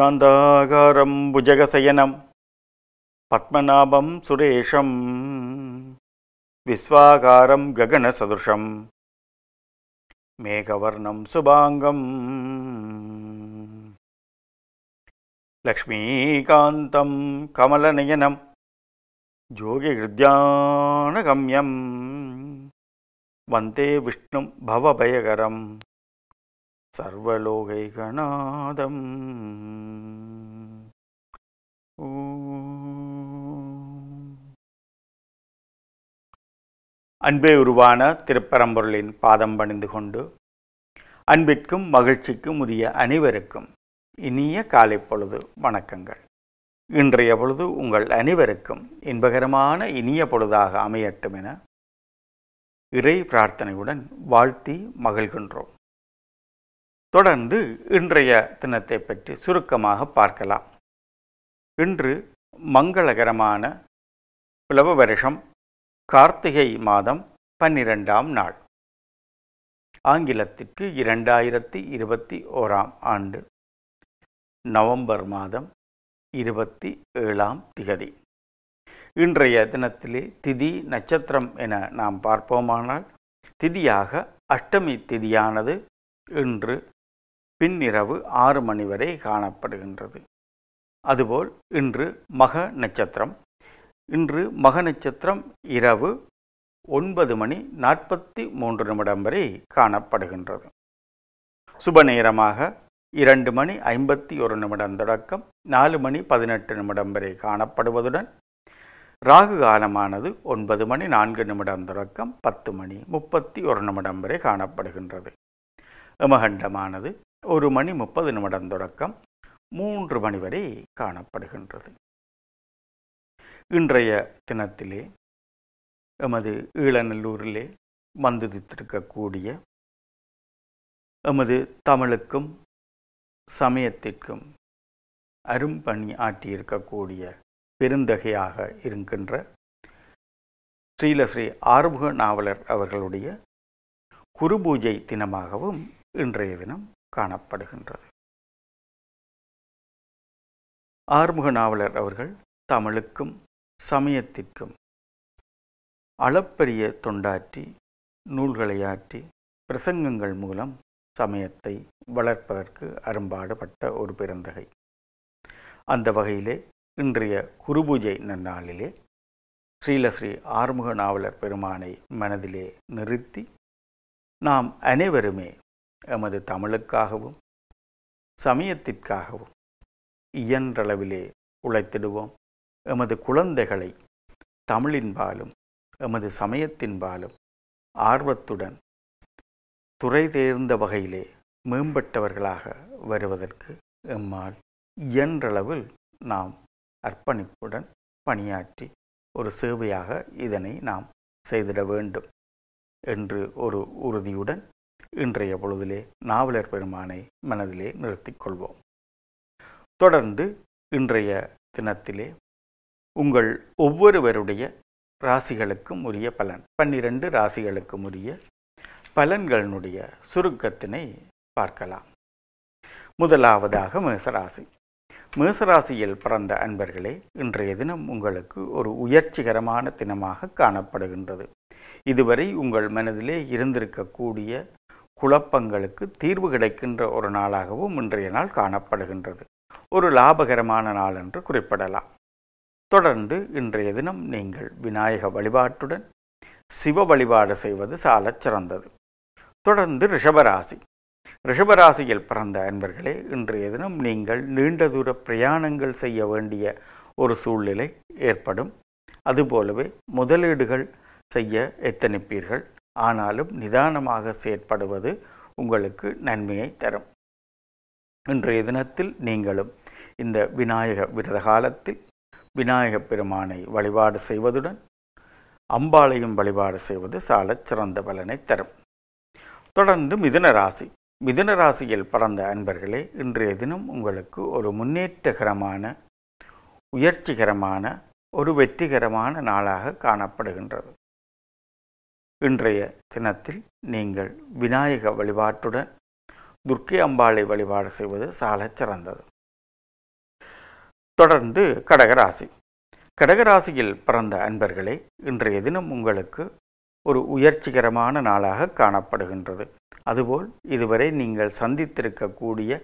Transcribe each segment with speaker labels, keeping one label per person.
Speaker 1: शान्ताकारं भुजगशयनं पद्मनाभं सुरेशं विश्वाकारं गगनसदृशं मेघवर्णं शुभाङ्गम् लक्ष्मीकान्तं कमलनयनं योगिहृद्यानगम्यं वन्दे विष्णुं भवभयकरं சர்வலோகைகநாதம். அன்பே உருவான திருப்பரம்பொருளின் பாதம் பணிந்து கொண்டு அன்பிற்கும் மகிழ்ச்சிக்கும் உரிய அனைவருக்கும் இனிய காலை பொழுது வணக்கங்கள். இன்றைய பொழுது உங்கள் அனைவருக்கும் இன்பகரமான இனிய பொழுதாக அமையட்டும் என இறை பிரார்த்தனையுடன் வாழ்த்தி மகிழ்கின்றோம். தொடர்ந்து இன்றைய தினத்தை பற்றி சுருக்கமாக பார்க்கலாம். இன்று மங்களகரமான பிளவ வருஷம் கார்த்திகை மாதம் பன்னிரெண்டாம் நாள். ஆங்கிலத்திற்கு இரண்டாயிரத்தி இருபத்தி ஓராம் ஆண்டு நவம்பர் மாதம் இருபத்தி ஏழாம் திகதி. இன்றைய தினத்திலே திதி நட்சத்திரம் என நாம் பார்ப்போமானால் திதியாக அஷ்டமி திதியானது இன்று பின்னிரவு ஆறு மணி வரை காணப்படுகின்றது. அதுபோல் இன்று மக நட்சத்திரம். இன்று மக நட்சத்திரம் இரவு ஒன்பது மணி நாற்பத்தி மூன்று நிமிடம் வரை காணப்படுகின்றது. சுப நேரமாக இரண்டு மணி ஐம்பத்தி ஒரு நிமிடம் தொடக்கம் நாலு மணி பதினெட்டு நிமிடம் வரை காணப்படுவதுடன் ராகு காலமானது ஒன்பது மணி நான்கு நிமிடம் தொடக்கம் பத்து மணி முப்பத்தி ஒரு நிமிடம் வரை காணப்படுகின்றது. எமகண்டமானது ஒரு மணி முப்பது நிமிடம் தொடக்கம். மூன்று மணி வரை காணப்படுகின்றது. இன்றைய தினத்திலே எமது ஈழநல்லூரிலே வந்துதித்திருக்கக்கூடிய எமது தமிழுக்கும் சமயத்திற்கும் அரும்பணி ஆற்றியிருக்கக்கூடிய பெருந்தகையாக இருக்கின்ற ஸ்ரீலஸ்ரீ ஆறுமுக நாவலர் அவர்களுடைய குருபூஜை தினமாகவும் இன்றைய தினம் காணப்படுகின்றது. ஆறுமுக நாவலர் அவர்கள் தமிழுக்கும் சமயத்திற்கும் அளப்பரிய தொண்டாற்றி நூல்களையாற்றி பிரசங்கங்கள் மூலம் சமயத்தை வளர்ப்பதற்கு அரும்பாடுபட்ட ஒரு பெருந்தகை. அந்த வகையிலே இன்றைய குருபூஜை நன்னாளிலே ஸ்ரீலஸ்ரீ ஆறுமுக நாவலர் பெருமானை மனதிலே நிறுத்தி நாம் அனைவருமே எமது தமிழுக்காகவும் சமயத்திற்காகவும் இயன்றளவிலே உழைத்திடுவோம். எமது குழந்தைகளை தமிழின்பாலும் எமது சமயத்தின்பாலும் ஆர்வத்துடன் துறை தேர்ந்த வகையிலே மேம்பட்டவர்களாக வருவதற்கு எம்மால் இயன்றளவில் நாம் அர்ப்பணிப்புடன் பணியாற்றி ஒரு சேவையாக இதனை நாம் செய்திட வேண்டும் என்று ஒரு உறுதியுடன் இன்றைய பொழுதிலே நாவலர் பெருமானை மனதிலே நிறுத்திக் கொள்வோம் தொடர்ந்து இன்றைய தினத்திலே உங்கள் ஒவ்வொருவருடைய ராசிகளுக்கும் உரிய பலன் பன்னிரண்டு ராசிகளுக்கும் உரிய பலன்களினுடைய சுருக்கத்தினை பார்க்கலாம். முதலாவதாக மேசராசி. மேசராசியில் பிறந்த அன்பர்களே இன்றைய தினம் உங்களுக்கு ஒரு உயர்ச்சிகரமான தினமாக காணப்படுகின்றது. இதுவரை உங்கள் மனதிலே இருந்திருக்கக்கூடிய குழப்பங்களுக்கு தீர்வு கிடைக்கின்ற ஒரு நாளாகவும் இன்றைய நாள் காணப்படுகின்றது. ஒரு லாபகரமான நாள் என்று குறிப்பிடலாம். தொடர்ந்து இன்றைய தினம் நீங்கள் விநாயக வழிபாட்டுடன் சிவ வழிபாடு செய்வது சாலச் சிறந்தது. தொடர்ந்து ரிஷபராசி. ரிஷபராசியில் பிறந்த அன்பர்களே இன்றைய தினம் நீங்கள் நீண்ட தூர பிரயாணங்கள் செய்ய வேண்டிய ஒரு சூழ்நிலை ஏற்படும். அதுபோலவே முதலீடுகள் செய்ய எத்தனிப்பீர்கள்? ஆனாலும் நிதானமாக செயற்படுவது உங்களுக்கு நன்மையை தரும். இன்றைய தினத்தில் நீங்களும் இந்த விநாயக விரத காலத்தில் விநாயக பெருமானை வழிபாடு செய்வதுடன் அம்பாளையும் வழிபாடு செய்வது சாலச் சிறந்த பலனை தரும். தொடர்ந்து மிதுன ராசி மிதுன ராசியில் பிறந்த அன்பர்களே இன்றைய தினம் உங்களுக்கு ஒரு முன்னேற்றகரமான உயர்ச்சிகரமான ஒரு வெற்றிகரமான நாளாக காணப்படுகின்றது. இன்றைய தினத்தில் நீங்கள் விநாயக வழிபாட்டுடன் துர்க்கை அம்பாளை வழிபாடு செய்வது சாலச் சிறந்தது. தொடர்ந்து கடகராசி. கடகராசியில் பிறந்த அன்பர்களே இன்றைய தினம் உங்களுக்கு ஒரு உயர்ச்சிகரமான நாளாக காணப்படுகின்றது. அதுபோல் இதுவரை நீங்கள் சந்தித்திருக்கக்கூடிய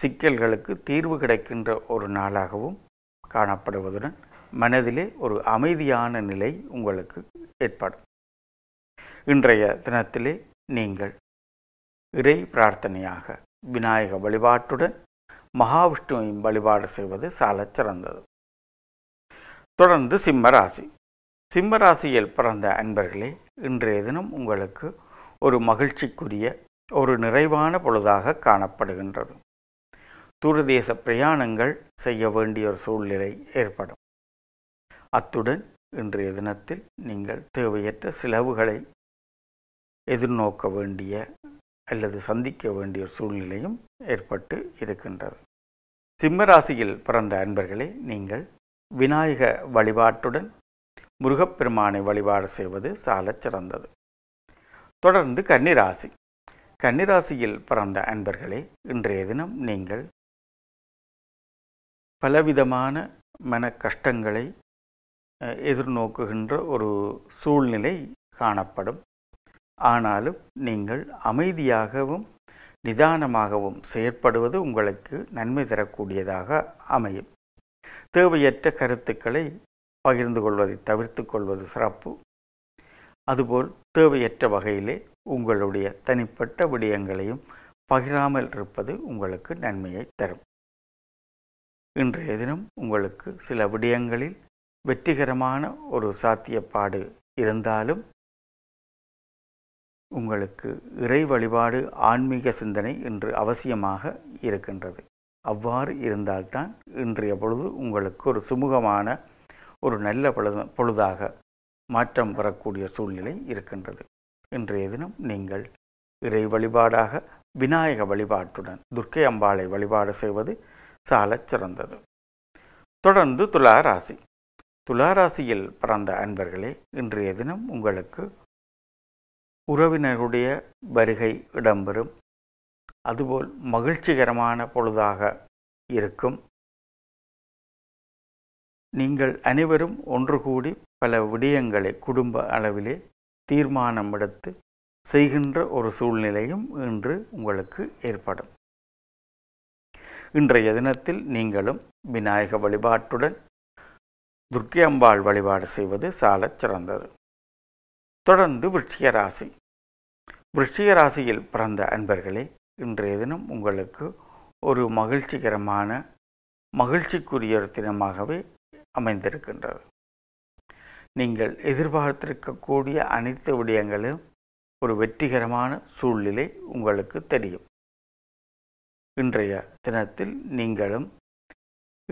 Speaker 1: சிக்கல்களுக்கு தீர்வு கிடைக்கின்ற ஒரு நாளாகவும் காணப்படுவதுடன் மனதிலே ஒரு அமைதியான நிலை உங்களுக்கு ஏற்படும். இன்றைய தினத்திலே நீங்கள் இறை பிரார்த்தனையாக விநாயக வழிபாட்டுடன் மகாவிஷ்ணுவையும் வழிபாடு செய்வது சாலச் சிறந்தது. தொடர்ந்து சிம்மராசி. சிம்மராசியில் பிறந்த அன்பர்களே இன்றைய தினம் உங்களுக்கு ஒரு மகிழ்ச்சிக்குரிய ஒரு நிறைவான பொழுதாக காணப்படுகின்றது. தூரதேச பிரயாணங்கள் செய்ய வேண்டிய ஒரு சூழ்நிலை ஏற்படும். அத்துடன் இன்றைய தினத்தில் நீங்கள் தேவையற்ற செலவுகளை எதிர்நோக்க வேண்டிய அல்லது சந்திக்க வேண்டிய ஒரு சூழ்நிலையும் ஏற்பட்டு இருக்கின்றது. சிம்மராசியில் பிறந்த அன்பர்களே நீங்கள் விநாயக வழிபாட்டுடன் முருகப்பெருமானை வழிபாடு செய்வது சாலச் சிறந்தது. தொடர்ந்து கன்னிராசி. கன்னிராசியில் பிறந்த அன்பர்களே இன்றைய தினம் நீங்கள் பலவிதமான மன கஷ்டங்களை எதிர்நோக்குகின்ற ஒரு சூழ்நிலை காணப்படும். ஆனாலும் நீங்கள் அமைதியாகவும் நிதானமாகவும் செயற்படுவது உங்களுக்கு நன்மை தரக்கூடியதாக அமையும். தேவையற்ற கருத்துக்களை பகிர்ந்து கொள்வதை தவிர்த்து கொள்வது சிறப்பு. அதுபோல் தேவையற்ற வகையிலே உங்களுடைய தனிப்பட்ட விடயங்களையும் பகிராமல் இருப்பது உங்களுக்கு நன்மையை தரும். இன்றைய தினம் உங்களுக்கு சில விடயங்களில் வெற்றிகரமான ஒரு சாத்தியப்பாடு இருந்தாலும் உங்களுக்கு இறை வழிபாடு ஆன்மீக சிந்தனை இன்று அவசியமாக இருக்கின்றது. அவ்வாறு இருந்தால்தான் இன்றைய பொழுது உங்களுக்கு ஒரு சுமூகமான ஒரு நல்ல பொழுது பொழுதாக மாற்றம் வரக்கூடிய சூழ்நிலை இருக்கின்றது. இன்றைய தினம் நீங்கள் இறை வழிபாடாக விநாயக வழிபாட்டுடன் துர்க்கை அம்பாளை வழிபாடு செய்வது சாலச் சிறந்தது. தொடர்ந்து துலா ராசி துளாராசியில் பிறந்த அன்பர்களே இன்றைய தினம் உங்களுக்கு உறவினருடைய வருகை இடம்பெறும். அதுபோல் மகிழ்ச்சிகரமான பொழுதாக இருக்கும். நீங்கள் அனைவரும் ஒன்று கூடி பல விடயங்களை குடும்ப அளவிலே தீர்மானம் எடுத்து செய்கின்ற ஒரு சூழ்நிலையும் இன்று உங்களுக்கு ஏற்படும். இன்றைய தினத்தில் நீங்களும் விநாயக வழிபாட்டுடன் துர்க்கியம்பாள் வழிபாடு செய்வது சாலச் சிறந்தது. தொடர்ந்து விருட்சிக ராசி விருட்சிக ராசியில் பிறந்த அன்பர்களே இன்றைய தினம் உங்களுக்கு ஒரு மகிழ்ச்சிகரமான மகிழ்ச்சிக்குரிய ஒரு தினமாகவே அமைந்திருக்கின்றது. நீங்கள் எதிர்பார்த்திருக்கக்கூடிய அனைத்து விடயங்களும் ஒரு வெற்றிகரமான சூழ்நிலை உங்களுக்கு தெரியும். இன்றைய தினத்தில் நீங்களும்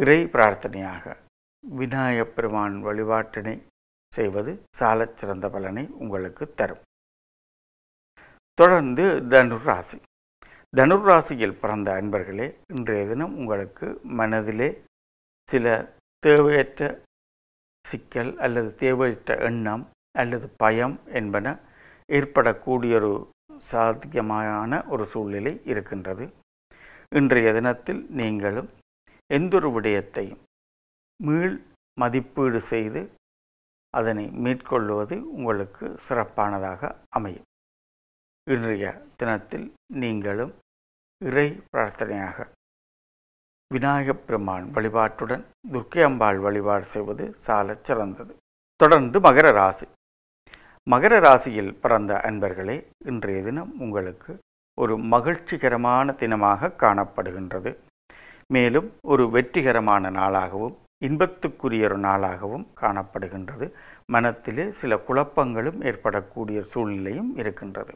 Speaker 1: இறை பிரார்த்தனையாக விநாயகப் பெருமான் வழிபாட்டினை செய்வது சாலச் சிறந்த பலனை உங்களுக்கு தரும். தொடர்ந்து தனுர் ராசி தனுர் ராசியில் பிறந்த அன்பர்களே இன்றைய தினம் உங்களுக்கு மனதிலே சில தேவையற்ற சிக்கல் அல்லது தேவையற்ற எண்ணம் அல்லது பயம் என்பன ஏற்படக்கூடிய ஒரு சாத்தியமான ஒரு சூழ்நிலை இருக்கின்றது. இன்றைய தினத்தில் நீங்களும் எந்தொரு விடயத்தையும் மீள் மதிப்பீடு செய்து அதனை மேற்கொள்வது உங்களுக்கு சிறப்பானதாக அமையும். இன்றைய தினத்தில் நீங்களும் இறை பிரார்த்தனையாக விநாயகப் பெருமான் வழிபாட்டுடன் துர்க்கை அம்பாள் வழிபாடு செய்வது சாலச் சிறந்தது. தொடர்ந்து மகர ராசி. மகர ராசியில் பிறந்த அன்பர்களே இன்றைய தினம் உங்களுக்கு ஒரு மகிழ்ச்சிகரமான தினமாக காணப்படுகின்றது. மேலும் ஒரு வெற்றிகரமான நாளாகவும் இன்பத்துக்குரிய ஒரு நாளாகவும் காணப்படுகின்றது. மனத்திலே சில குழப்பங்களும் ஏற்படக்கூடிய சூழ்நிலையும் இருக்கின்றது.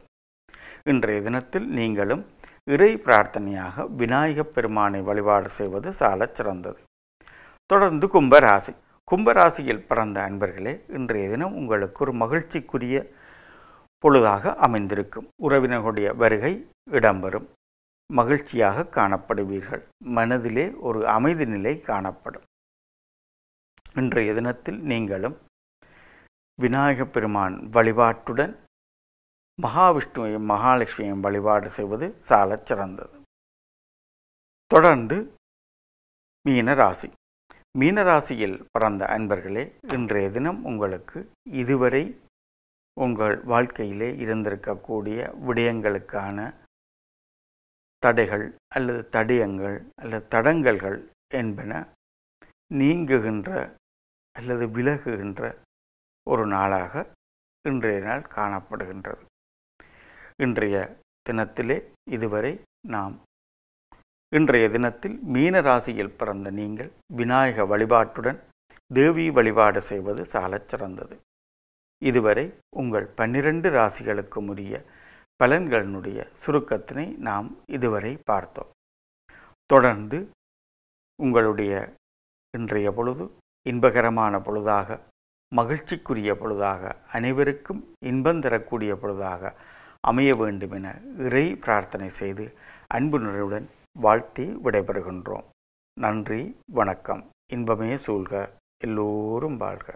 Speaker 1: இன்றைய தினத்தில் நீங்களும் இறை பிரார்த்தனையாக விநாயகப் பெருமானை வழிபாடு செய்வது சாலச் சிறந்தது. தொடர்ந்து கும்பராசி. கும்பராசியில் பிறந்த அன்பர்களே இன்றைய தினம் உங்களுக்கு ஒரு மகிழ்ச்சிக்குரிய பொழுதாக அமைந்திருக்கும். உறவினர்களுடைய வருகை இடம்பெறும். மகிழ்ச்சியாக காணப்படுவீர்கள். மனதிலே ஒரு அமைதி நிலை காணப்படும். இன்றைய தினத்தில் நீங்களும் விநாயகப் பெருமான் வழிபாட்டுடன் மகாவிஷ்ணுவையும் மகாலட்சுமியையும் வழிபாடு செய்வது சாலச் சிறந்தது. தொடர்ந்து மீன ராசி மீனராசியில் பிறந்த அன்பர்களே இன்றைய தினம் உங்களுக்கு இதுவரை உங்கள் வாழ்க்கையிலே இருந்திருக்கக்கூடிய விடயங்களுக்கான தடைகள் அல்லது தடயங்கள் அல்லது தடங்கல்கள் என்பன நீங்குகின்ற அல்லது விலகுகின்ற ஒரு நாளாக இன்றைய நாள் காணப்படுகின்றது. இன்றைய தினத்திலே இதுவரை நாம் இன்றைய தினத்தில் மீன ராசியில் பிறந்த நீங்கள் விநாயக வழிபாட்டுடன் தேவி வழிபாடு செய்வது சாலச் சிறந்தது. இதுவரை உங்கள் பன்னிரண்டு ராசிகளுக்கும் உரிய பலன்களினுடைய சுருக்கத்தினை நாம் இதுவரை பார்த்தோம். தொடர்ந்து உங்களுடைய இன்றைய பொழுது இன்பகரமான பொழுதாக மகிழ்ச்சிக்குரிய பொழுதாக அனைவருக்கும் இன்பம் தரக்கூடிய பொழுதாக அமைய வேண்டும் என இறை பிரார்த்தனை செய்து அன்புணர்வுடன் வாழ்த்தி விடைபெறுகின்றோம். நன்றி வணக்கம். இன்பமே சூழ்க எல்லோரும் வாழ்க.